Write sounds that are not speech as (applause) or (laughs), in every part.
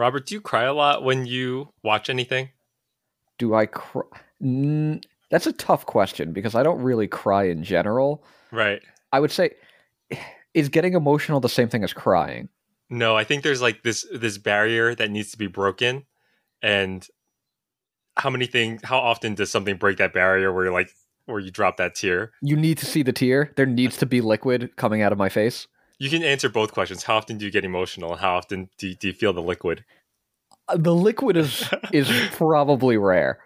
Robert, do you cry a lot when you watch anything? Do I cry? Mm, that's a tough question because I don't really cry in general. Right. I would say, is getting emotional the same thing as crying? No, I think there's like this this barrier that needs to be broken, and how many things? How often does something break that barrier where you're like where you drop that tear? You need to see the tear. There needs to be liquid coming out of my face. You can answer both questions. How often do you get emotional, how often do you, do you feel the liquid? Uh, The liquid is (laughs) is probably rare.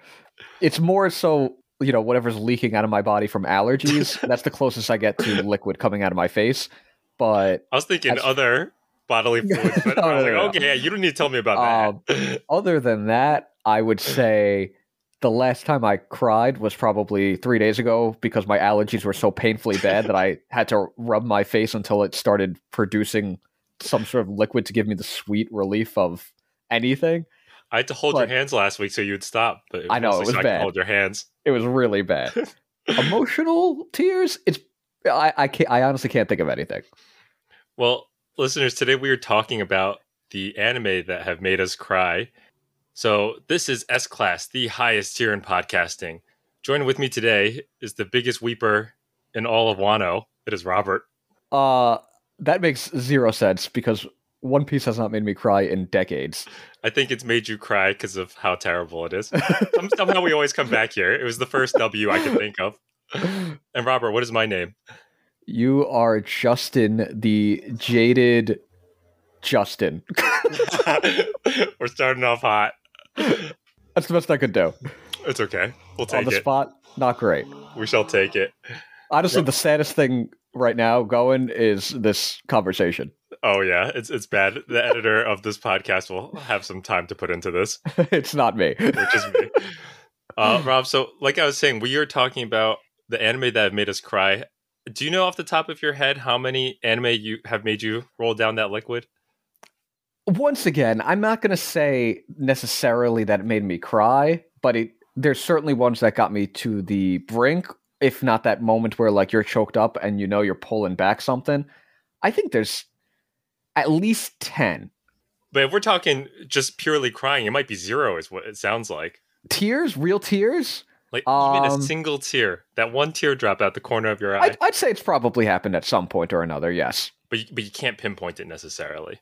It's more so you know whatever's leaking out of my body from allergies. (laughs) that's the closest I get to liquid coming out of my face. But I was thinking That's- other bodily (laughs) fluids, but No, I was no, like, no. okay, yeah, you don't need to tell me about that. other than that, I would say the last time I cried was probably three days ago because my allergies were so painfully bad that I (laughs) had to rub my face until it started producing some sort of liquid to give me the sweet relief of anything. I had to hold but- your hands last week so you'd stop. But I know, it was so bad. hold your hands. It was really bad. (laughs) Emotional tears. It's I I can't. I honestly can't think of anything. Well, listeners, today we are talking about the anime that have made us cry. So this is S Class, the highest tier in podcasting. Joining with me today is the biggest weeper in all of Wano. It is Robert. Uh, that makes zero sense because One Piece has not made me cry in decades. I think it's made you cry because of how terrible it is. (laughs) Some- Somehow we always come back here. It was the first W I could think of. (laughs) And Robert, what is my name? You are Justin, the jaded Justin. (laughs) We're starting off hot. That's the best I could do. It's okay. We'll take it. On the it. spot, not great. We shall take it. Honestly, Yep. the saddest thing right now going is this conversation. Oh yeah, it's it's bad. The editor of this podcast will have some time to put into this, (laughs) it's not me. which is me. Uh, Rob, so like I was saying, we are talking about the anime that have made us cry. Do you know off the top of your head how many anime you have made you roll down that liquid? Once again, I'm not going to say necessarily that it made me cry, but it there's certainly ones that got me to the brink, if not that moment where like you're choked up and you know you're pulling back something. I think there's at least 10 But if we're talking just purely crying, it might be zero, is what it sounds like. tears, real tears. Like even a Um, single tear, that one tear drop out the corner of your eye, I'd, I'd say it's probably happened at some point or another. Yes, but you, but you can't pinpoint it necessarily.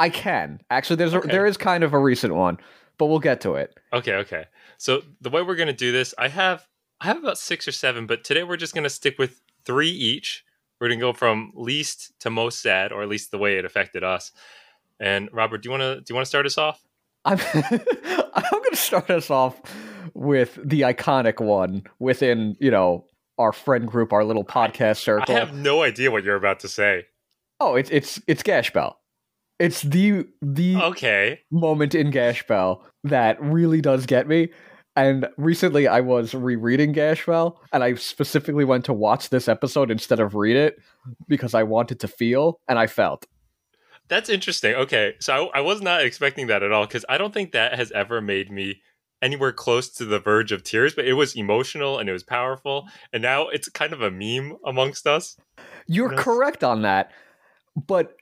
I can actually. There's a, there is kind of a recent one, but we'll get to it. Okay, okay. So the way we're gonna do this, I have I have about six or seven, but today we're just gonna stick with three each. We're gonna go from least to most sad, or at least the way it affected us. And Robert, do you wanna do you wanna start us off? I'm (laughs) I'm going to start us off with the iconic one within you know our friend group, our little podcast circle. I have no idea what you're about to say. Oh, it's it's it's Gash Bell. It's the the Okay. moment in Gash Bell that really does get me. And recently I was rereading Gash Bell and I specifically went to watch this episode instead of read it because I wanted to feel and I felt. That's interesting. Okay. So I, I was not expecting that at all because I don't think that has ever made me anywhere close to the verge of tears, but it was emotional and it was powerful. And now it's kind of a meme amongst us. You're correct on that, but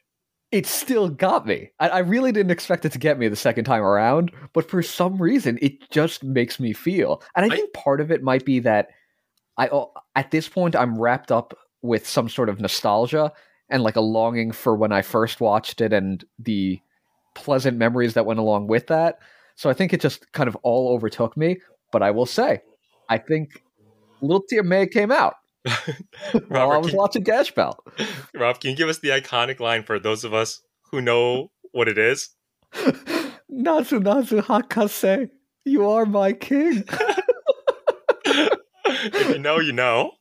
it still got me. I, I really didn't expect it to get me the second time around, but for some reason, it just makes me feel. And I I- think part of it might be that I, at this point, I'm wrapped up with some sort of nostalgia and like a longing for when I first watched it and the pleasant memories that went along with that. So I think it just kind of all overtook me. But I will say, I think Little Tear May came out while (laughs) I Robert, was can- watching Gash Bell. (laughs) Rob, can you give us the iconic line for those of us who know what it is? (laughs) Nazo Nazo Hakase, you are my king. if you know, you know.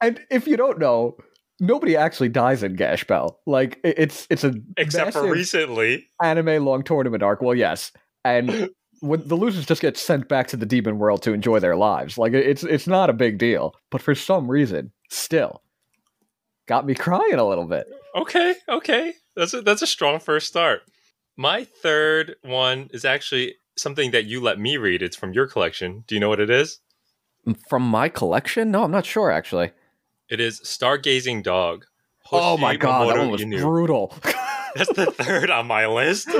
and if you don't know, nobody actually dies in Gash Bell. Like it's it's a Except for recently. anime long tournament arc. Well, yes, and when the losers just get sent back to the demon world to enjoy their lives. Like it's it's not a big deal, but for some reason, still got me (laughs) crying a little bit. Okay, okay. That's a, that's a strong first start. My third one is actually something that you let me read. It's from your collection. Do you know what it is? From my collection? No, I'm not sure actually. It is Stargazing Dog. oh my god, that one was Inu. brutal. (laughs) That's the third on my list. (laughs)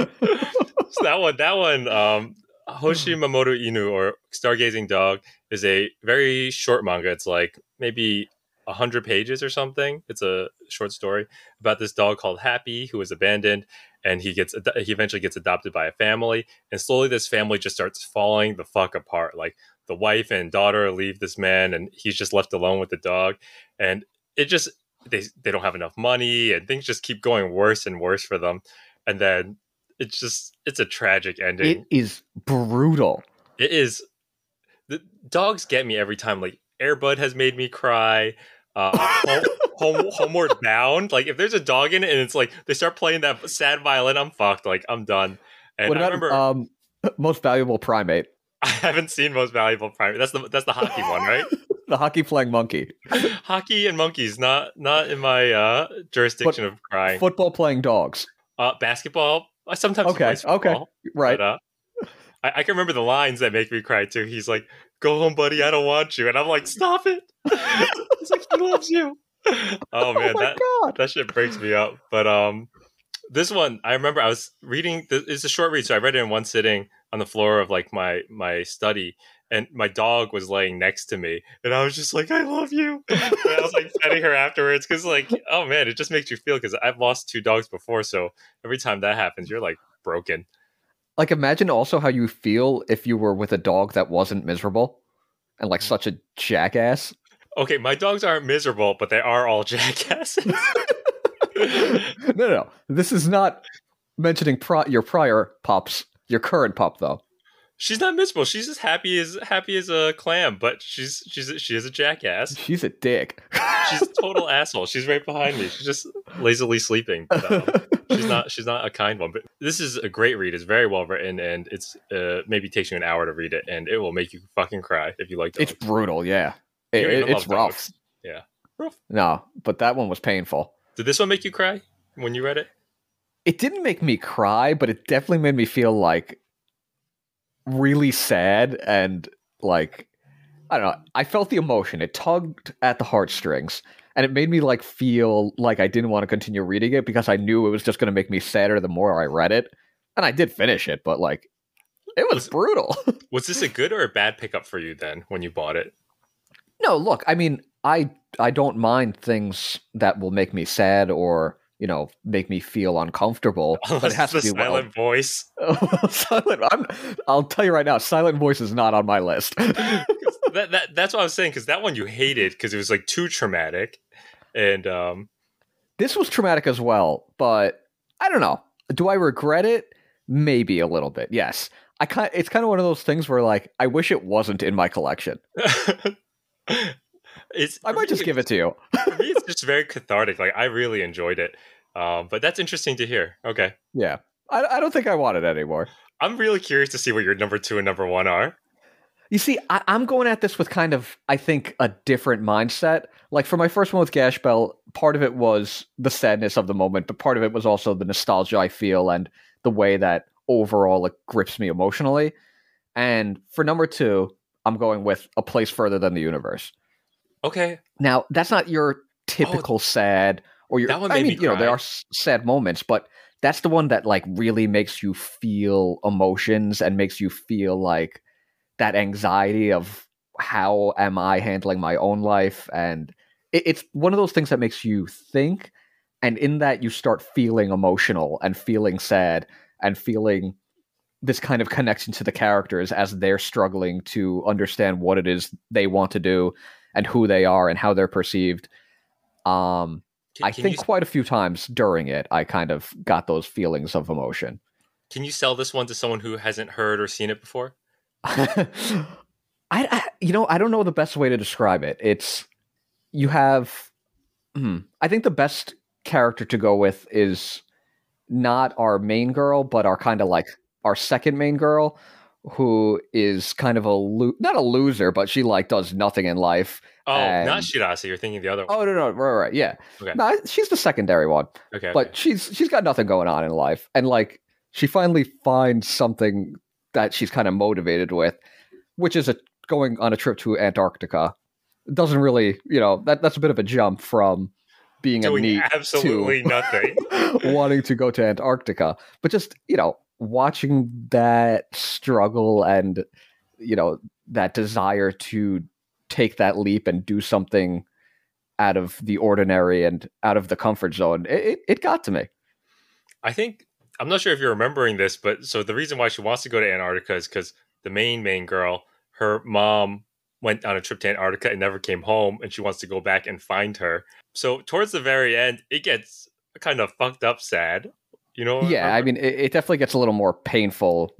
So that one, that one, um, Hoshi Mamoru Inu or Stargazing Dog is a very short manga. It's like maybe hundred pages or something. It's a short story about this dog called Happy who is abandoned, and he gets he eventually gets adopted by a family, and slowly this family just starts falling the fuck apart. Like the wife and daughter leave this man, and he's just left alone with the dog, and it just they they don't have enough money, and things just keep going worse and worse for them, and then it's just it's a tragic ending. It is brutal. It is. The dogs get me every time. Like Airbud has made me cry. Uh, home, (laughs) home, homeward bound. Like if there's a dog in it and it's like they start playing that sad violin, I'm fucked. Like I'm done. And what about remember um, (laughs) most valuable primate? (laughs) I haven't seen most valuable primate. That's the that's the hockey one, right? The hockey playing monkey, hockey and monkeys, not not in my uh, jurisdiction of crying. football playing dogs. Uh, basketball. I sometimes Okay, okay, Right. But, uh, I, I can remember the lines that make me cry too. He's like, "Go home, buddy. I don't want you," and I'm like, "Stop it." (laughs) It's like he loves you. (laughs) Oh man, my that god. that shit breaks me up. But um, this one I remember I was reading. It's a short read, so I read it in one sitting on the floor of like my my study, and my dog was laying next to me, and I was just like, "I love you." (laughs) And I was petting her afterwards because like, oh man, it just makes you feel because I've lost two dogs before, so every time that happens, you're like broken. Like imagine also how you feel if you were with a dog that wasn't miserable and like mm. such a jackass. Okay, my dogs aren't miserable, but they are all (laughs) jackasses. (laughs) no, no, no. This is not mentioning pri- your prior pups, your current pup though. She's not miserable. She's as happy as happy as a clam, but she's she's she is a jackass. She's a dick. She's a total (laughs) asshole. She's right behind me. She's just lazily sleeping. But, um, she's not she's not a kind one. But this is a great read. It's very well written, and it's uh, maybe takes you an hour to read it, and it will make you fucking cry if you like dogs. it's brutal, yeah. It- don't it- it's rough. dogs. Yeah, rough. No, but that one was painful. Did this one make you cry when you read it? It didn't make me cry, but it definitely made me feel like really sad and like I don't know. I felt the emotion. It tugged at the heartstrings, and it made me like feel like I didn't want to continue reading it because I knew it was just going to make me sadder the more I read it. And I did finish it, but like it was Was- brutal. (laughs) Was this a good or a bad pickup for you then when you bought it? No, look, I mean, I I don't mind things that will make me sad or you know make me feel uncomfortable, (laughs) but it has to be well. silent voice. (laughs) silent. I'm, I'll tell you right now, silent voice is not on my list. (laughs) that, that that's what I was saying because that one you hated because it was like too traumatic, and um, this was traumatic as well, but I don't know. Do I regret it? Maybe a little bit. Yes. I kind. It's kind of one of those things where like I wish it wasn't in my collection. It's I might just give it to you. for me. It's just very cathartic. Like I really enjoyed it. Um, but that's interesting to hear. Okay, Yeah. I, I don't think I want it anymore. I'm really curious to see what your number two and number one are. You see, I, I'm going at this with kind of, I think, a different mindset. Like for my first one with Gash Bell, part of it was the sadness of the moment, but part of it was also the nostalgia I feel and the way that overall it grips me emotionally. And for number two, I'm going with A Place Further Than the Universe. Okay, Now, that's not your oh, typical sad or your. That one I mean, me you know, there are sad moments, but that's the one that like really makes you feel emotions and makes you feel like that anxiety of how am I handling my own life, and it, it's one of those things that makes you think, and in that you start feeling emotional and feeling sad and feeling this kind of connection to the characters as they're struggling to understand what it is they want to do and who they are and how they're perceived. Um, can, I can think you, quite a few times during it, I kind of got those feelings of emotion. can you sell this one to someone who hasn't heard or seen it before? (laughs) I, I, you know, I don't know the best way to describe it. It's you have. Hmm, I think the best character to go with is not our main girl, but our kind of like our second main girl, who is kind of a lo- not a loser, but she like does nothing in life. Oh, not And- Shirase. You're thinking the other one. Oh no, no, right, right, yeah. Okay. No, she's the secondary one. okay, okay. but she's she's got nothing going on in life and like she finally finds something that she's kind of motivated with which is a going on a trip to antarctica doesn't really you know that that's a bit of a jump from being a doing neat absolutely nothing. (laughs) wanting to go to antarctica but just you know watching that struggle and you know that desire to take that leap and do something out of the ordinary and out of the comfort zone, it, it, got to me. I think I'm not sure if you're remembering this, but so the reason why she wants to go to Antarctica is because the main main girl, her mom went on a trip to Antarctica and never came home, and she wants to go back and find her. So towards the very end, it gets kind of fucked up sad. You know? Yeah, remember? I mean, it, it, definitely gets a little more painful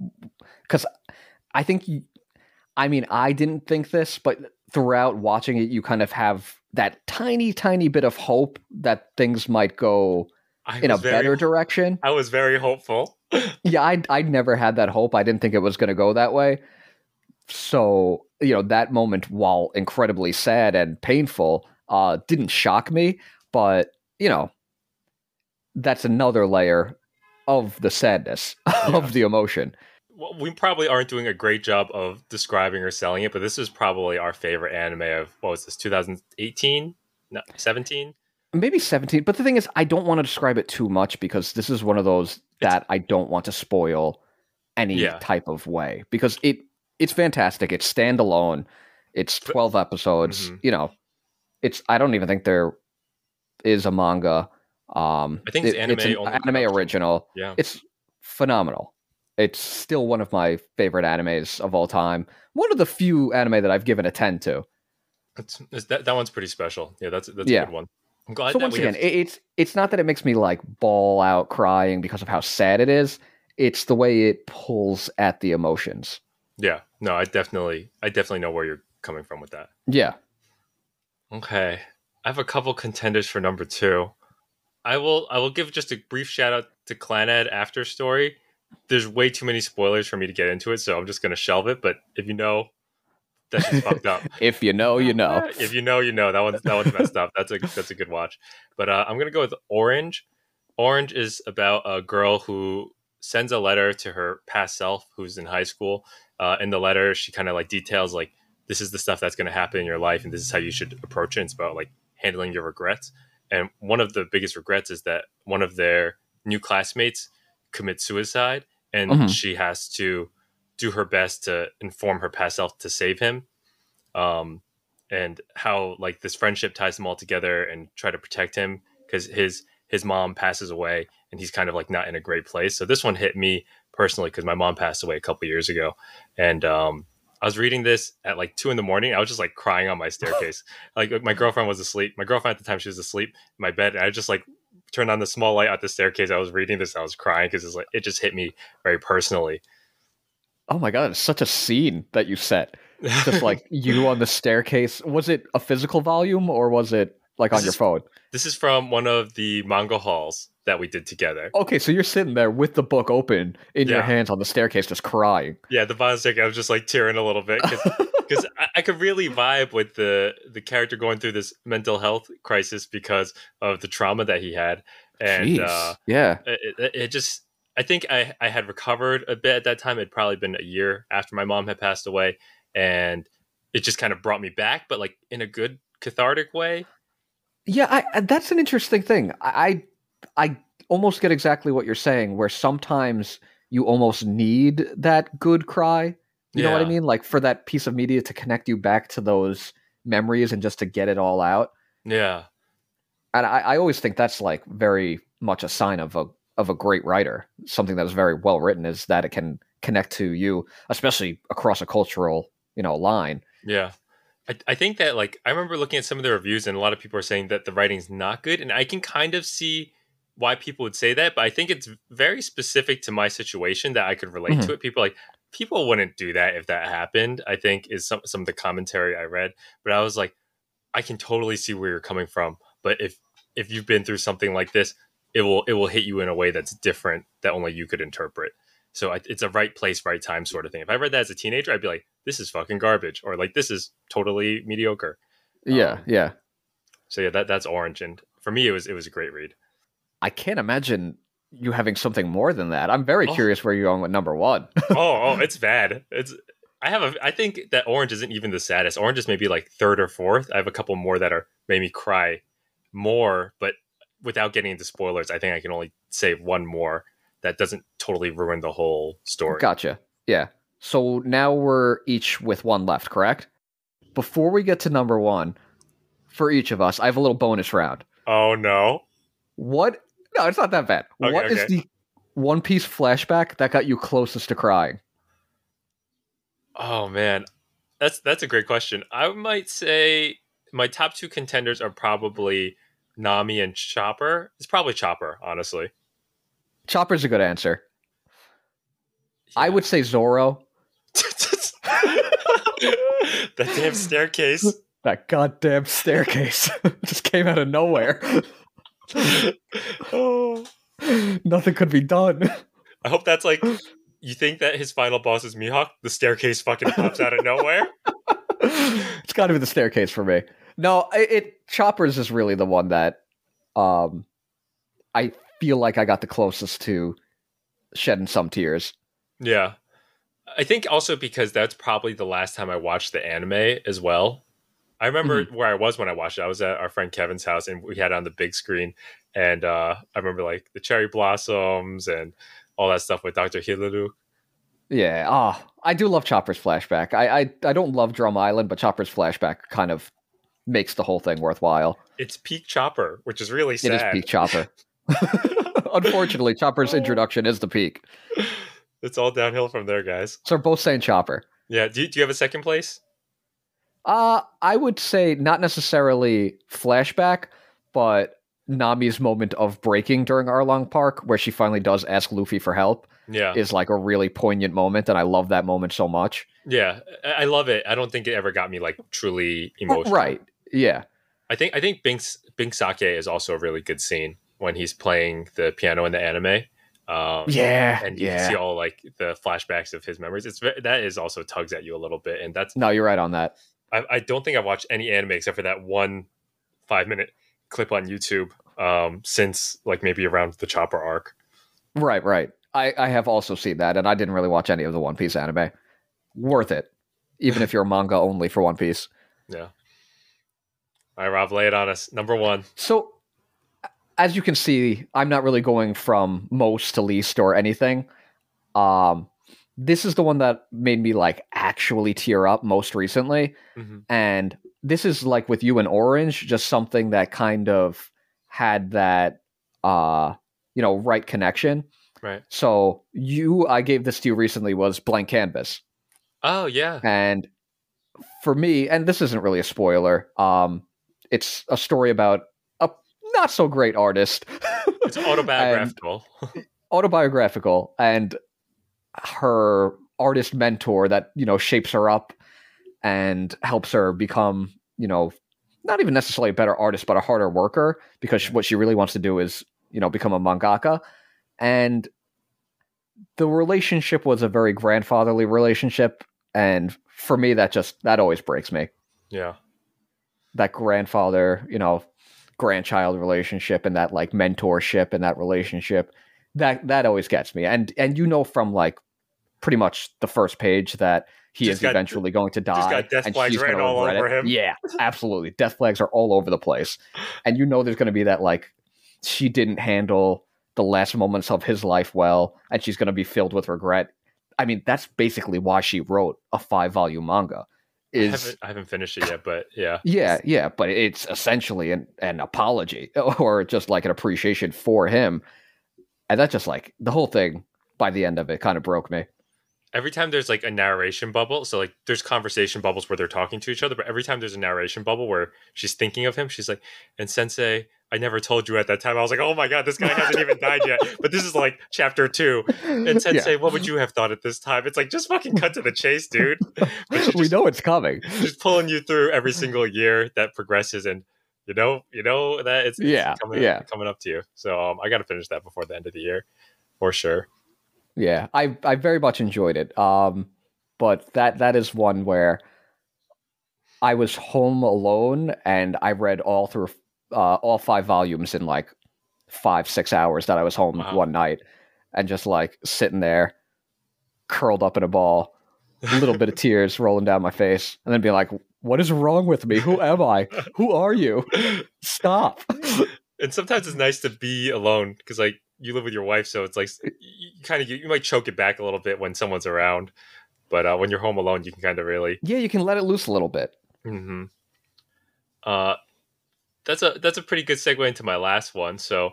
because I think, you, I mean, I didn't think this, but throughout watching it, you kind of have that tiny, tiny bit of hope that things might go I in a very, better direction. I was very hopeful. (laughs) yeah, I I never had that hope. I didn't think it was going to go that way. So you know that moment, while incredibly sad and painful, uh, didn't shock me. But you know, that's another layer of the sadness (laughs) yeah. of the emotion. Well, we probably aren't doing a great job of describing or selling it, but this is probably our favorite anime of what was this 2018, no, 17 maybe 17 but the thing is i don't want to describe it too much because this is one of those that i don't want to spoil any yeah. type of way because it it's fantastic it's standalone it's 12 episodes mm-hmm. you know it's i don't even think there is a manga um i think it's it, anime, it's an anime original yeah it's phenomenal it's still one of my favorite animes of all time one of the few anime that i've given a 10 to it's, it's that, that one's pretty special yeah that's that's yeah. a good one I'm glad. So once again, have... it's it's not that it makes me like ball out crying because of how sad it is. It's the way it pulls at the emotions. Yeah. No, I definitely, I definitely know where you're coming from with that. Yeah. Okay. I have a couple contenders for number two. I will, I will give just a brief shout out to Clannad after story. There's way too many spoilers for me to get into it, so I'm just going to shelve it. But if you know that's just fucked up. (laughs) if you know, you know. (laughs) if you know, you know. That one's that one's messed up. That's a that's a good watch. But uh, I'm gonna go with Orange. Orange is about a girl who sends a letter to her past self, who's in high school. Uh, in the letter, she kind of like details like this is the stuff that's gonna happen in your life, and this is how you should approach it. It's about like handling your regrets. And one of the biggest regrets is that one of their new classmates commits suicide, and mm-hmm. she has to do her best to inform her past self to save him. Um, and how like this friendship ties them all together and try to protect him because his his mom passes away and he's kind of like not in a great place. So this one hit me personally because my mom passed away a couple years ago. And um, I was reading this at like two in the morning. I was just like crying on my staircase. (laughs) like my girlfriend was asleep. My girlfriend at the time she was asleep in my bed, and I just like turned on the small light at the staircase. I was reading this. I was crying because it's like it just hit me very personally. Oh my god, it's such a scene that you set. (laughs) Just like you on the staircase. Was it a physical volume or was it like this on your phone? This is from one of the manga hauls that we did together. Okay, so you're sitting there with the book open in yeah. your hands on the staircase, just crying. Yeah, the bottom staircase. I was just like tearing a little bit because (laughs) I, I, could really vibe with the the character going through this mental health crisis because of the trauma that he had, and uh, yeah, it, it, just I think I, I had recovered a bit at that time. It'd probably been a year after my mom had passed away. And it just kind of brought me back, but like in a good cathartic way. Yeah, I, that's an interesting thing. I, I almost get exactly what you're saying, where sometimes you almost need that good cry. You yeah. know what I mean? Like for that piece of media to connect you back to those memories and just to get it all out. Yeah. And I, I always think that's like very much a sign of a of a great writer, something that is very well written, is that it can connect to you, especially across a cultural you know line. Yeah. I, I think that like I remember looking at some of the reviews and a lot of people are saying that the writing's not good and I can kind of see why people would say that, but I think it's very specific to my situation that I could relate mm-hmm. to it. People like people wouldn't do that if that happened. I think is some some of the commentary I read, but I was like, I can totally see where you're coming from. But if if you've been through something like this, it will it will hit you in a way that's different that only you could interpret. So it's a right place, right time sort of thing. If I read that as a teenager, I'd be like, "This is fucking garbage," or like, "This is totally mediocre." Yeah, um, yeah. So yeah, that that's Orange, and for me, it was it was a great read. I can't imagine you having something more than that. I'm very oh. curious where you're going with number one. (laughs) oh, oh, it's bad. It's I have a I think that Orange isn't even the saddest. Orange is maybe like third or fourth. I have a couple more that are made me cry more, but without getting into spoilers, I think I can only say one more that doesn't totally ruin the whole story. Gotcha. Yeah. So now we're each with one left, correct? Before we get to number one, for each of us, I have a little bonus round. Oh no. What? No, it's not that bad. Okay, What is okay. the One Piece flashback that got you closest to crying? Oh man, that's that's a great question. I might say my top two contenders are probably Nami and Chopper. It's probably Chopper, honestly. Chopper's a good answer. I would say Zoro. (laughs) that damn staircase. (laughs) That goddamn staircase (laughs) just came out of nowhere. Oh, (laughs) Nothing could be done. I hope that's like you think that his final boss is Mihawk. The staircase fucking pops out of nowhere. (laughs) it's got to be the staircase for me. No, it, it Chopper's is really the one that um I feel like I got the closest to shedding some tears. Yeah. I think also because that's probably the last time I watched the anime as well. I remember where I was when I watched it. I was at our friend Kevin's house and we had it on the big screen. And uh, I remember like the cherry blossoms and all that stuff with Dr. Hiriluk. Yeah, ah, I do love Chopper's flashback. I, I I don't love Drum Island, but Chopper's flashback kind of makes the whole thing worthwhile. It's peak Chopper, which is really sad. It is peak Chopper. (laughs) Unfortunately, Chopper's introduction is the peak. it's all downhill from there, guys. So we're both saying Chopper. Yeah. Do you, do you have a second place? Uh, I would say not necessarily flashback, but Nami's moment of breaking during Arlong Park, where she finally does ask Luffy for help, Yeah. is like a really poignant moment, and I love that moment so much. Yeah. I love it. I don't think it ever got me like truly emotional. Right. Yeah. I think I think Binks Bink Sake is also a really good scene when he's playing the piano in the anime. Um, Yeah. and you can see all like the flashbacks of his memories. It's that is also tugs at you a little bit, and that's No, you're right on that. I, I don't think I've watched any anime except for that one five minute clip on YouTube um, since like maybe around the Chopper arc. Right, right. I, I have also seen that, and I didn't really watch any of the One Piece anime. Worth it, even if you're (laughs) manga only for One Piece. Yeah. All right, Rob, lay it on us. Number one. So, as you can see, I'm not really going from most to least or anything. Um, this is the one that made me like actually tear up most recently, Mhm. and this is like with you and Orange, just something that kind of had that, uh, you know, right connection. Right. So you, I gave this to you recently was Blank Canvas. Oh yeah. And for me, and this isn't really a spoiler, um, it's a story about a not so great artist. (laughs) It's autobiographical. and autobiographical, and her artist mentor that, you know, shapes her up and helps her become, you know, not even necessarily a better artist, but a harder worker because what she really wants to do is, you know, become a mangaka. And the relationship was a very grandfatherly relationship. And for me, that just, that always breaks me. yeah. That grandfather, you know, grandchild relationship and that like mentorship and that relationship that that always gets me and and you know from like pretty much the first page that he Just is got- eventually going to die got death and flags she's gonna all over it. him. yeah absolutely death flags are all over the place and you know there's going to be that like she didn't handle the last moments of his life well and she's going to be filled with regret i mean that's basically why she wrote a five volume manga I is haven't, I haven't finished it yet, but yeah. yeah, yeah, but it's essentially an, an apology (laughs) or just like an appreciation for him. And that just like the whole thing by the end of it kind of broke me. every time there's like a narration bubble, so like there's conversation bubbles where they're talking to each other, but every time there's a narration bubble where she's thinking of him, she's like, and Sensei, I never told you at that time. I was like, oh my God, this guy hasn't even died yet. (laughs) But this is like chapter two. And (laughs) Yeah, Sensei, what would you have thought at this time? It's like, just fucking cut to the chase, dude. (laughs) She we know it's coming. just pulling you through every single year that progresses. And you know, you know that it's, it's Yeah, coming, yeah. coming up to you. So um, I got to finish that before the end of the year for sure. Yeah, I I very much enjoyed it. Um, but that that is one where I was home alone and I read all through uh, all five volumes in like five six hours that I was home Wow. one night, and just like sitting there, curled up in a ball, a little bit of (laughs) tears rolling down my face, and then being like, "What is wrong with me? Who am I? Who are you? Stop!" and sometimes it's nice to be alone because like you live with your wife, so it's like you, kind of you, you might choke it back a little bit when someone's around, but uh, when you're home alone, you can kind of really. Yeah, you can let it loose a little bit. hmm Uh, that's a that's a pretty good segue into my last one. So,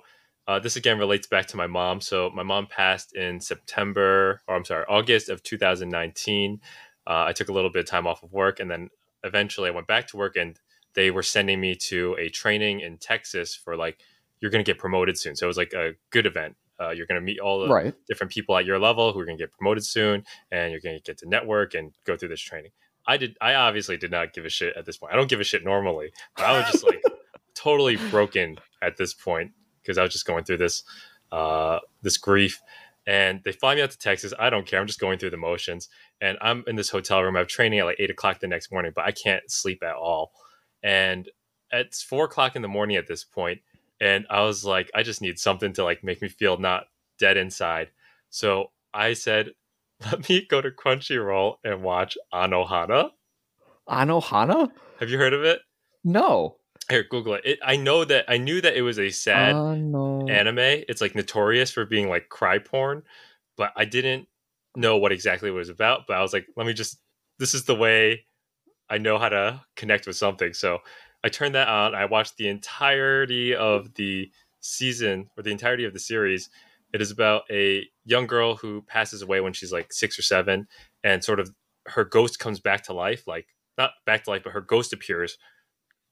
uh, this again relates back to my mom. So, my mom passed in September, or I'm sorry, August of 2019. Uh, I took a little bit of time off of work, and then eventually I went back to work, and they were sending me to a training in Texas for like you're going to get promoted soon. So it was like a good event. Uh, you're going to meet all the Right. different people at your level who are going to get promoted soon, and you're going to get to network and go through this training. I did. I obviously did not give a shit at this point. I don't give a shit normally, but I was just like (laughs) totally broken at this point because I was just going through this uh, this grief. And they fly me out to Texas. I don't care. I'm just going through the motions. And I'm in this hotel room. I have training at like eight o'clock the next morning, but I can't sleep at all. And it's four o'clock in the morning at this point, and I was like, I just need something to like make me feel not dead inside. So I said, (laughs) let me go to Crunchyroll and watch Anohana. Anohana? Have you heard of it? No. Here, Google it. it. I know that I knew that it was a sad oh, Ano- anime. It's like notorious for being like cry porn, but I didn't know what exactly it was about. But I was like, let me just. This is the way I know how to connect with something. So I turned that on. I watched the entirety of the season or the entirety of the series. It is about a young girl who passes away when she's like six or seven, and sort of her ghost comes back to life. Like not back to life, but her ghost appears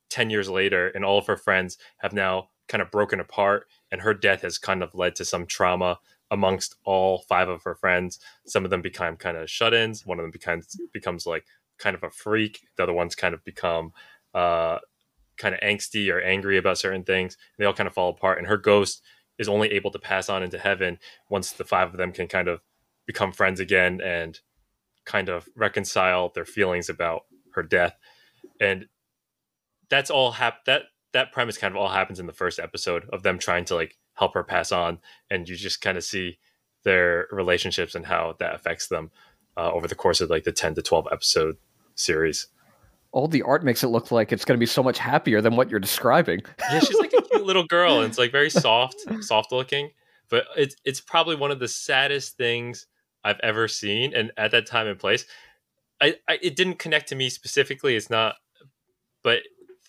10 years later and all of her friends have now kind of broken apart and her death has kind of led to some trauma amongst all five of her friends. Some of them become kind of shut-ins one of them becomes becomes like kind of a freak. The other ones kind of become uh kind of angsty or angry about certain things they all kind of fall apart and her ghost is only able to pass on into heaven once the five of them can kind of become friends again and kind of reconcile their feelings about her death. And that's all hap- that that premise kind of all happens in the first episode of them trying to like help her pass on and you just kind of see their relationships and how that affects them uh, over the course of like the 10 to 12 episode series All the art makes it look like it's going to be so much happier than what you're describing. yeah she's like a cute (laughs) little girl and it's like very soft soft looking but it's it's probably one of the saddest things i've ever seen and at that time and place I, I it didn't connect to me specifically it's not but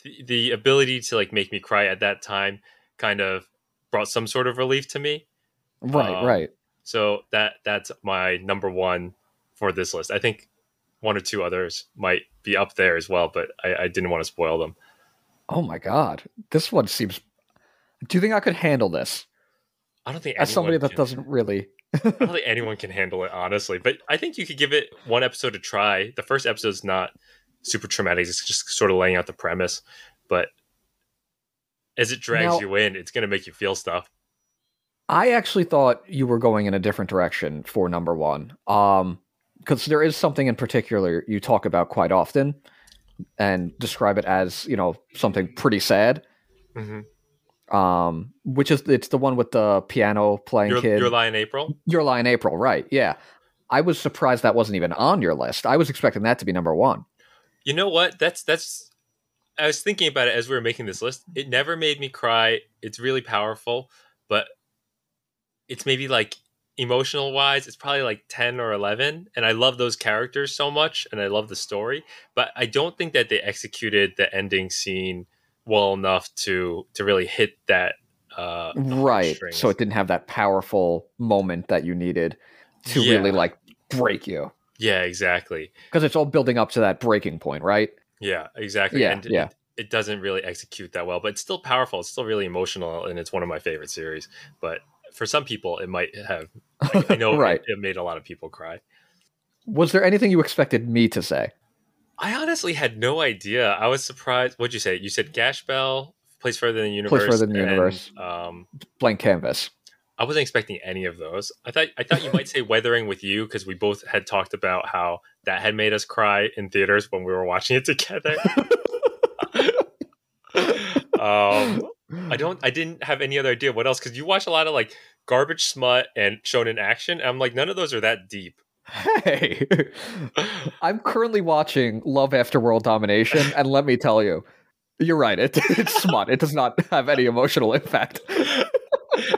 the, the ability to like make me cry at that time kind of brought some sort of relief to me Right, Um, right. so that that's my number one for this list i think one or two others might be up there as well but i, I didn't want to spoil them Oh my god. This one seems Do you think I could handle this? i don't think As somebody that can- doesn't really I don't (laughs) think anyone can handle it, honestly. But I think you could give it one episode to try. The first episode is not super traumatic; it's just sort of laying out the premise. But as it drags Now- you in, it's going to make you feel stuff. I actually thought you were going in a different direction for number one. Um, because there is something in particular you talk about quite often and describe it as, you know, something pretty sad. hmm Um, which is it's the one with the piano playing Your, kid. your lie in April. Your Lie in April, right? Yeah. I was surprised that wasn't even on your list. I was expecting that to be number one. You know what? That's that's. I was thinking about it as we were making this list. It never made me cry. It's really powerful, but it's maybe like emotional wise, it's probably like 10 or 11. And I love those characters so much and I love the story, but I don't think that they executed the ending scene well enough to to really hit that uh Right. So it didn't have that powerful moment that you needed to Yeah. really like break you. Yeah, exactly. Because it's all building up to that breaking point, right? Yeah, exactly. Yeah, and yeah. It, doesn't really execute that well, but it's still powerful. It's still really emotional, and it's one of my favorite series. But for some people, it might have. Like, I know (laughs) Right. it, it made a lot of people cry. Was there anything you expected me to say? I honestly had no idea. I was surprised. What'd you say? You said Gash Bell Place further than the universe. Further Than the and, Universe. Um, Blank canvas. I wasn't expecting any of those. I thought I thought you might (laughs) say Weathering with You because we both had talked about how that had made us cry in theaters when we were watching it together. (laughs) um, I don't. I didn't have any other idea what else because you watch a lot of like garbage smut and shonen action. And I'm like, none of those are that deep. Hey, (laughs) I'm currently watching Love After World Domination, and let me tell you, you're right. It, it's smut. It does not have any emotional impact.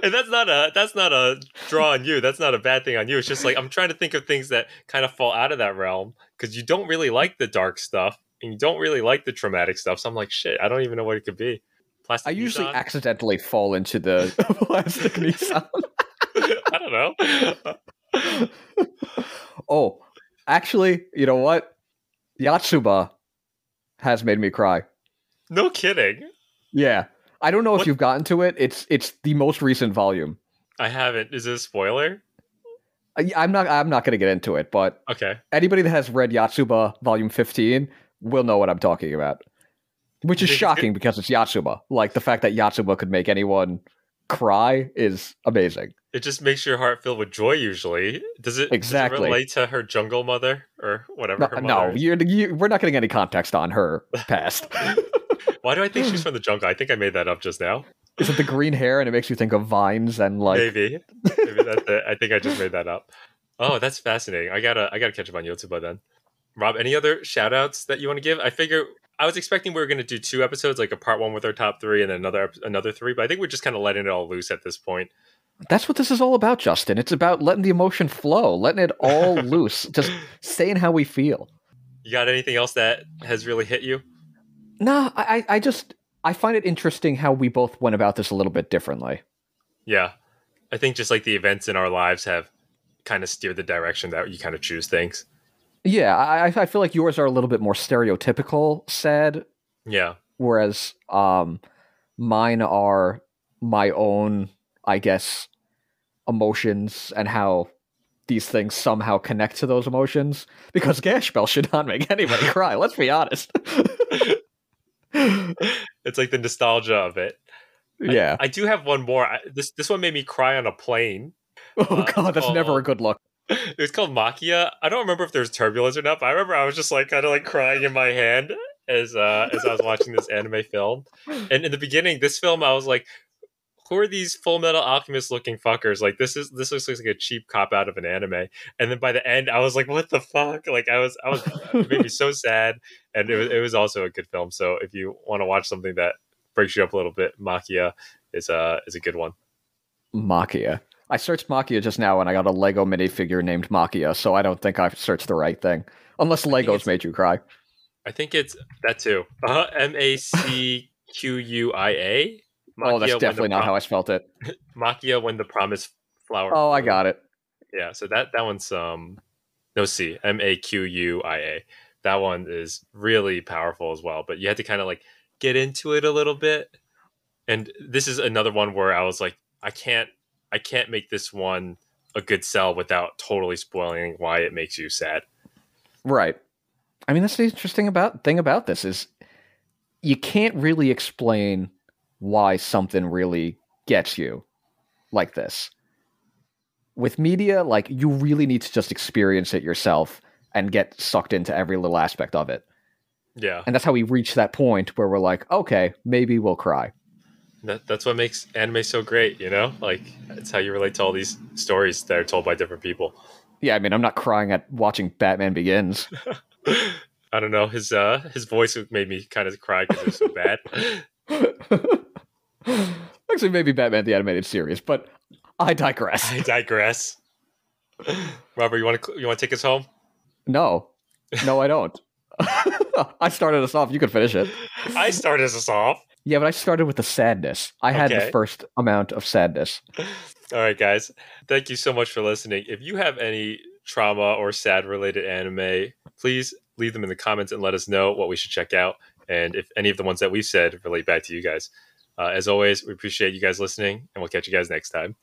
And that's not a that's not a draw on you. That's not a bad thing on you. It's just like I'm trying to think of things that kind of fall out of that realm because you don't really like the dark stuff and you don't really like the traumatic stuff. So I'm like, shit, I don't even know what it could be. Plastic I usually Nee-san? accidentally fall into the (laughs) plastic Nee-san. (laughs) I don't know. (laughs) oh, actually, you know what? Yotsuba has made me cry. No kidding. Yeah. I don't know what? if you've gotten to it. It's it's the most recent volume. I haven't. Is it a spoiler? Uh, I, I'm not. I'm not going to get into it. But okay, anybody that has read Yotsuba Volume 15 will know what I'm talking about. Which is shocking because it's Yotsuba. Like the fact that Yotsuba could make anyone cry is amazing. It just makes your heart fill with joy. Usually, does it exactly does it relate to her jungle mother or whatever? No, no you're, you, we're not getting any context on her past. (laughs) Why do I think she's (laughs) from the jungle? I think I made that up just now. Is it the green hair and it makes you think of vines and like maybe maybe that's it. I think I just made that up. Oh, that's fascinating. I gotta I gotta catch up on YouTube Yotsuba then. Rob, any other shout outs that you want to give? I figure I was expecting we were going to do two episodes, like a part one with our top three, and then another another three. But I think we're just kind of letting it all loose at this point. That's what this is all about, Justin. It's about letting the emotion flow, letting it all (laughs) loose, just saying how we feel. You got anything else that has really hit you? No, I, I just I find it interesting how we both went about this a little bit differently. Yeah, I think just like the events in our lives have kind of steered the direction that you kind of choose things. Yeah, I, I feel like yours are a little bit more stereotypical sad. Yeah. Whereas um, mine are my own, I guess, emotions and how these things somehow connect to those emotions. Because (laughs) Gash Bell should not make anybody cry. Let's be honest. (laughs) it's like the nostalgia of it. Yeah, I, I do have one more. I, this this one made me cry on a plane. (laughs) Oh uh, god, that's never a good look. (laughs) was called Maquia. I don't remember if there's turbulence or not, but I remember I was just like kind of like crying in my hand as uh as I was watching this anime film. And in the beginning, this film, I was like, who are these Full Metal Alchemist looking fuckers? Like this is this looks like a cheap cop out of an anime. And then by the end, I was like, what the fuck? Like I was I was it made me so (laughs) sad. And it was it was also a good film. So if you want to watch something that breaks you up a little bit, Maquia is a is a good one. Maquia. I searched Maquia just now and I got a Lego minifigure named Maquia, so I don't think I've searched the right thing. Unless Legos made you cry. I think it's that too. Uh, M A C Q U I A. oh, that's definitely not how I spelled it. (laughs) Maquia when the promise flower. Oh, I got it. Yeah, so that that one's um no C M A Q U I A. That one is really powerful as well, but you had to kind of like get into it a little bit. And this is another one where I was like, I can't I can't make this one a good sell without totally spoiling why it makes you sad. Right. I mean, that's the interesting about thing about this is you can't really explain why something really gets you like this. With media, like you really need to just experience it yourself and get sucked into every little aspect of it. Yeah. And that's how we reach that point where we're like, okay, maybe we'll cry. That, that's what makes anime so great, you know? Like, it's how you relate to all these stories that are told by different people. Yeah, I mean, I'm not crying at watching Batman Begins. (laughs) I don't know. His uh, his voice made me kind of cry because it was so bad. (laughs) (laughs) Actually, maybe Batman the Animated Series, but I digress. I digress. Robert, you want to you want to take us home? No, no, I don't. (laughs) I started us off. You can finish it. I started us off. Yeah, but I started with the sadness. I had okay. the first amount of sadness. All right, guys. Thank you so much for listening. If you have any trauma or sad related anime, please leave them in the comments and let us know what we should check out. And if any of the ones that we've said relate back to you guys. Uh, as always, we appreciate you guys listening, and we'll catch you guys next time.